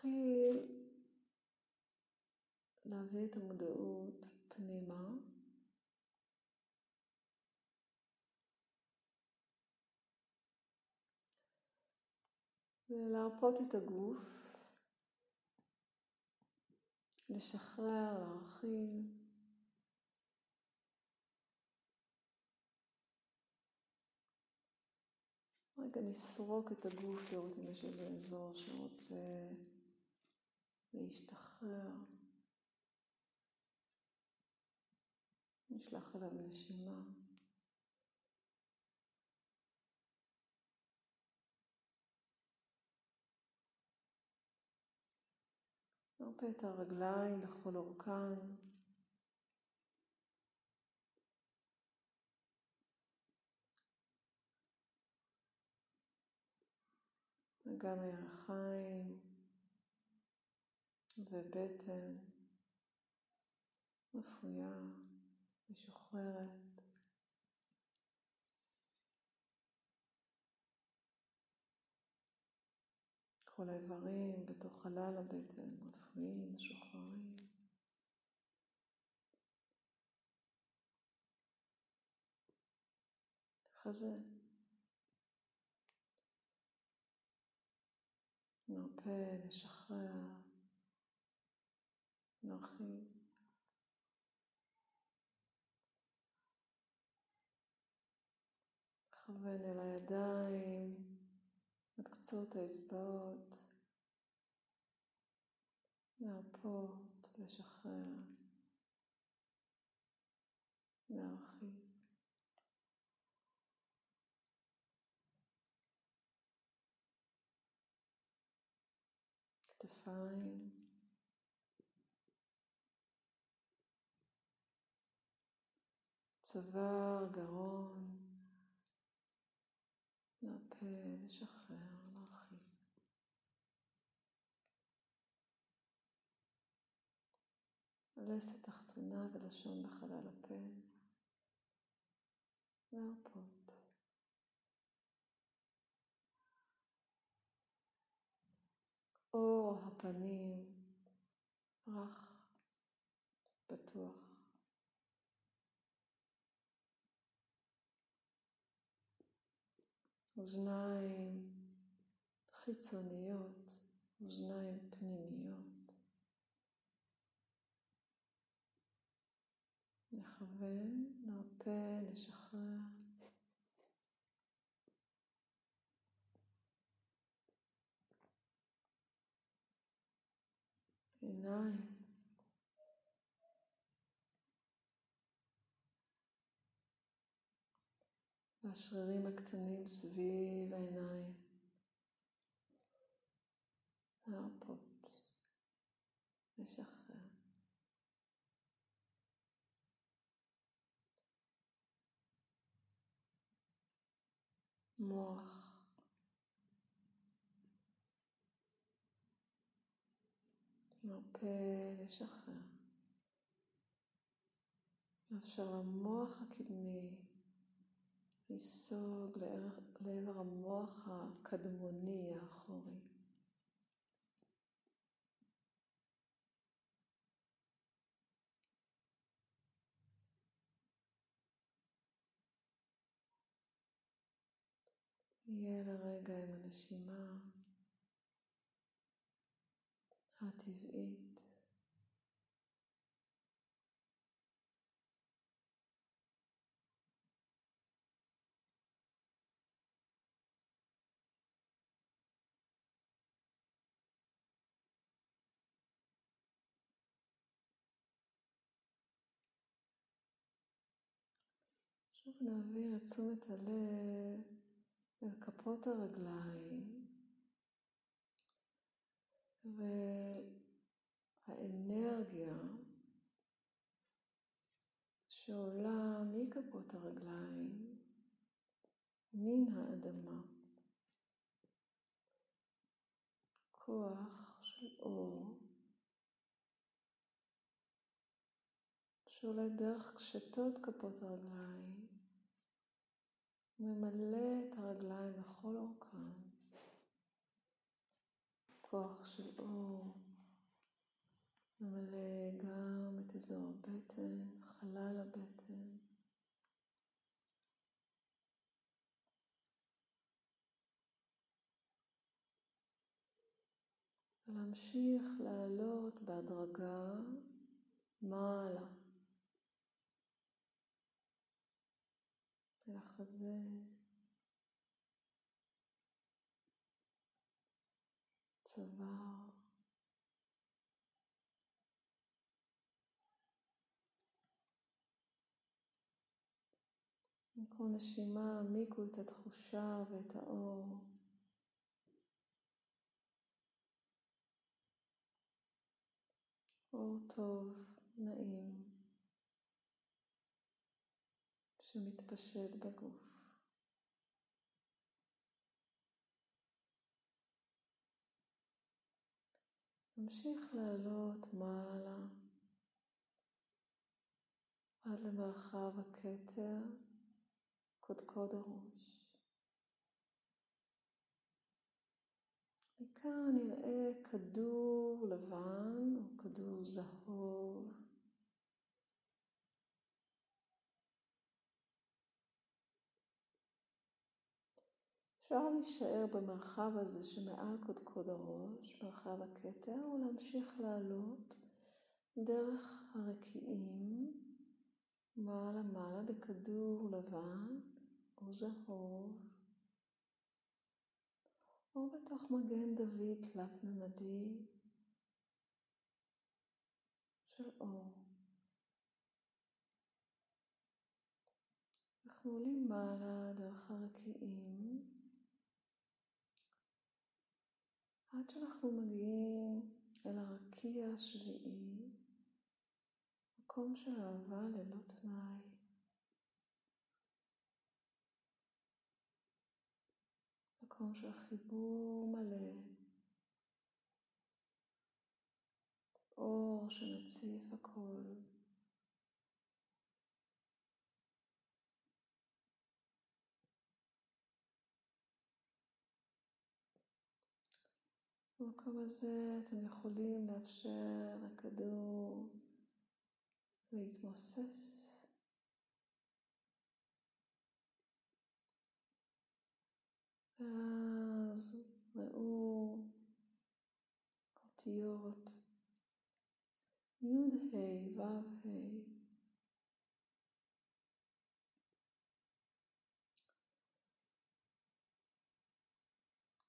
נתחיל להביא את המודעות פנימה. ולהרפות את הגוף, לשחרר, להרחיב. רגע נסרוק את הגוף, לראות אם יש איזה אזור שרוצה להשתחרר. נשלח אליו נשימה. נרפה את הרגליים לכל אורכן. אגן הירכיים ובטן רפויה, משוחררת. כל האיברים בתוך חלל הבטן, רפואיים, משוחררים. חזה. נרפה, נשחרר, נרחיב. נכוון אל הידיים, עד קצות האצבעות, להרפות, לשחרר, להרחיב. כתפיים, צוואר, גרון, נרפה, לשחרר, להרחיב. הלסת תחתונה ולשון בחלל הפה. להרפות. אור הפנים רך, פתוח. אוזניים חיצוניות, אוזניים פנימיות. נכוון, נרפה, נשחרר. עיניים. והשרירים הקטנים סביב העיניים. להרפות, לשחרר. מוח. מרפה, לשחרר. מאפשר למוח הקדמי לסוג לעבר המוח הקדמוני האחורי. יהיה לרגע עם הנשימה הטבעית. נעביר את תשומת הלב אל כפות הרגליים והאנרגיה שעולה מכפות הרגליים מן האדמה. כוח של אור שעולה דרך קשתות כפות הרגליים, ממלא את הרגליים לכל אורכן. כוח של אור ממלא גם את אזור הבטן, חלל הבטן. ולהמשיך לעלות בהדרגה מעלה אל החזה, צוואר, עם כל נשימה העמיקו את התחושה ואת האור. אור טוב, נעים, שמתפשט בגוף. נמשיך לעלות מעלה עד למרחב הכתר, קודקוד הראש. מכאן נראה כדור לבן או כדור זהוב. אפשר להישאר במרחב הזה שמעל קודקוד הראש, מרחב הכתר, ולהמשיך לעלות דרך הרקיעים מעלה מעלה בכדור לבן או זהוב. או בתוך מגן דוד תלת-ממדי של אור. אנחנו עולים מעלה דרך הרקיעים עד שאנחנו מגיעים אל הרקיע השביעי, מקום של אהבה ללא תנאי. מקום של חיבור מלא, אור שמציף הכל. במקום הזה אתם יכולים לאפשר לכדור להתמוסס. ואז ראו אותיות י"ה ו"ה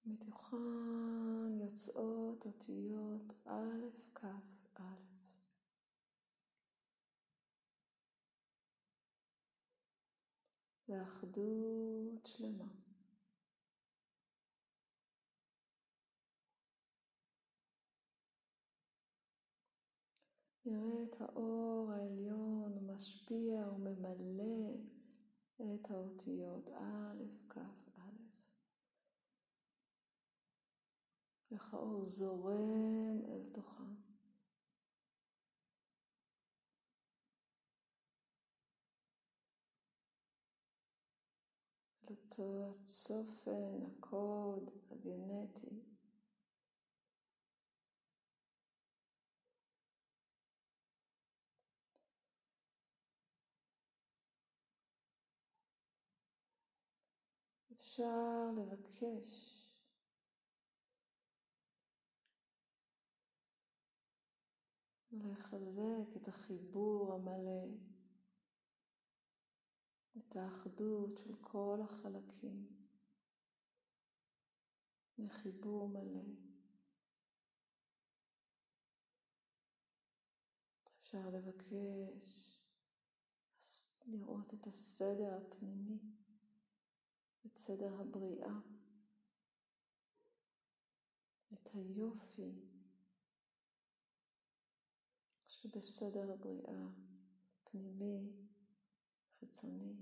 מתוכן יוצאות אותיות א', כ', א'. ואחדות שלמה. נראה את האור העליון משפיע וממלא את האותיות א', כ', איך האור זורם אל תוכם. אותו הצופן, הקוד הגנטי. אפשר לבקש לחזק את החיבור המלא, את האחדות של כל החלקים, לחיבור מלא. אפשר לבקש לראות את הסדר הפנימי. את סדר הבריאה, את היופי שבסדר הבריאה, פנימי, חיצוני.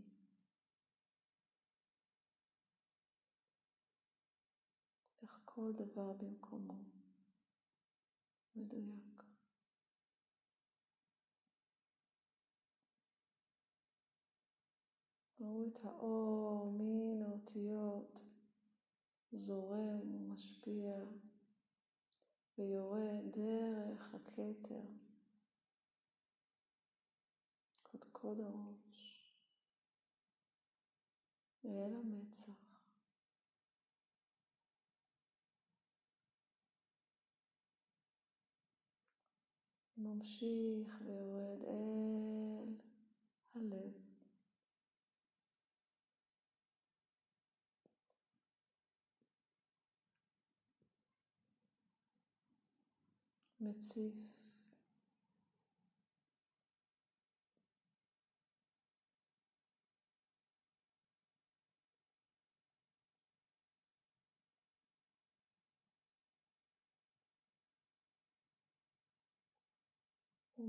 איך כל דבר במקומו, מדויק. ראו את האור מן האותיות זורם ומשפיע ויורד דרך הכתר, קודקוד הראש, אל המצח. ממשיך ויורד אל הלב. מציף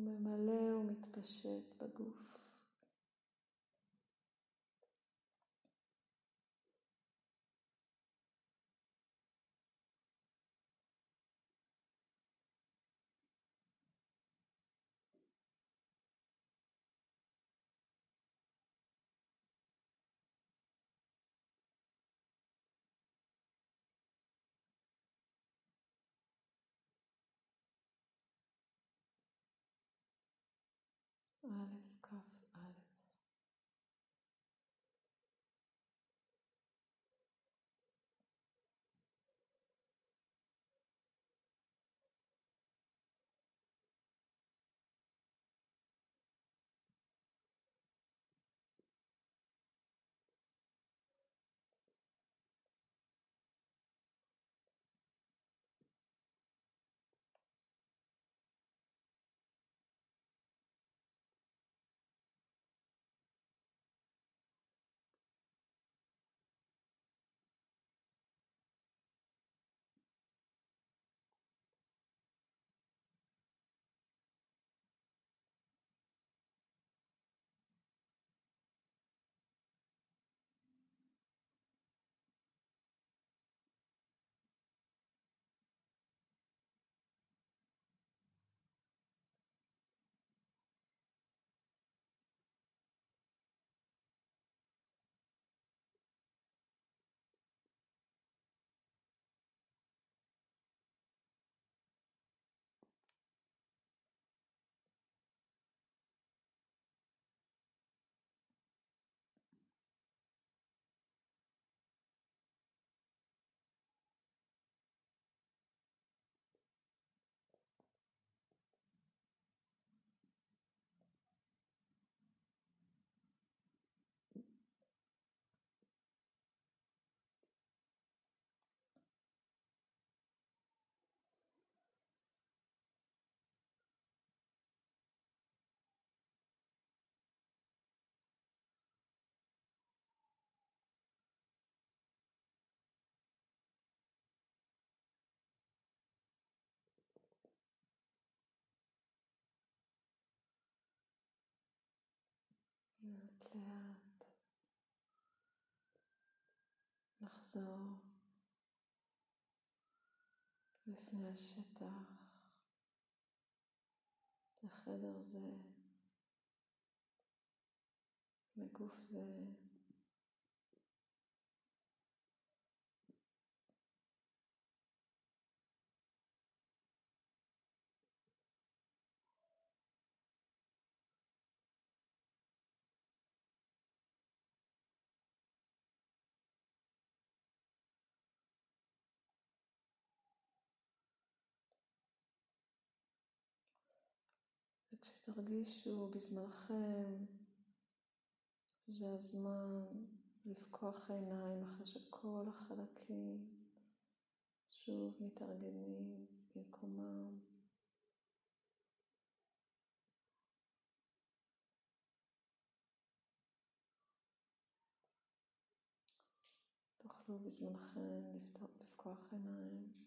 הוא ממלא ומתפשט בגוף. א', לאט. לאט נחזור לפני השטח, לחדר זה, לגוף זה. וכשתרגישו בזמנכם שזה הזמן לפקוח עיניים אחרי שכל החלקים שוב מתארגנים במקומם. תוכלו בזמנכם לפקוח עיניים.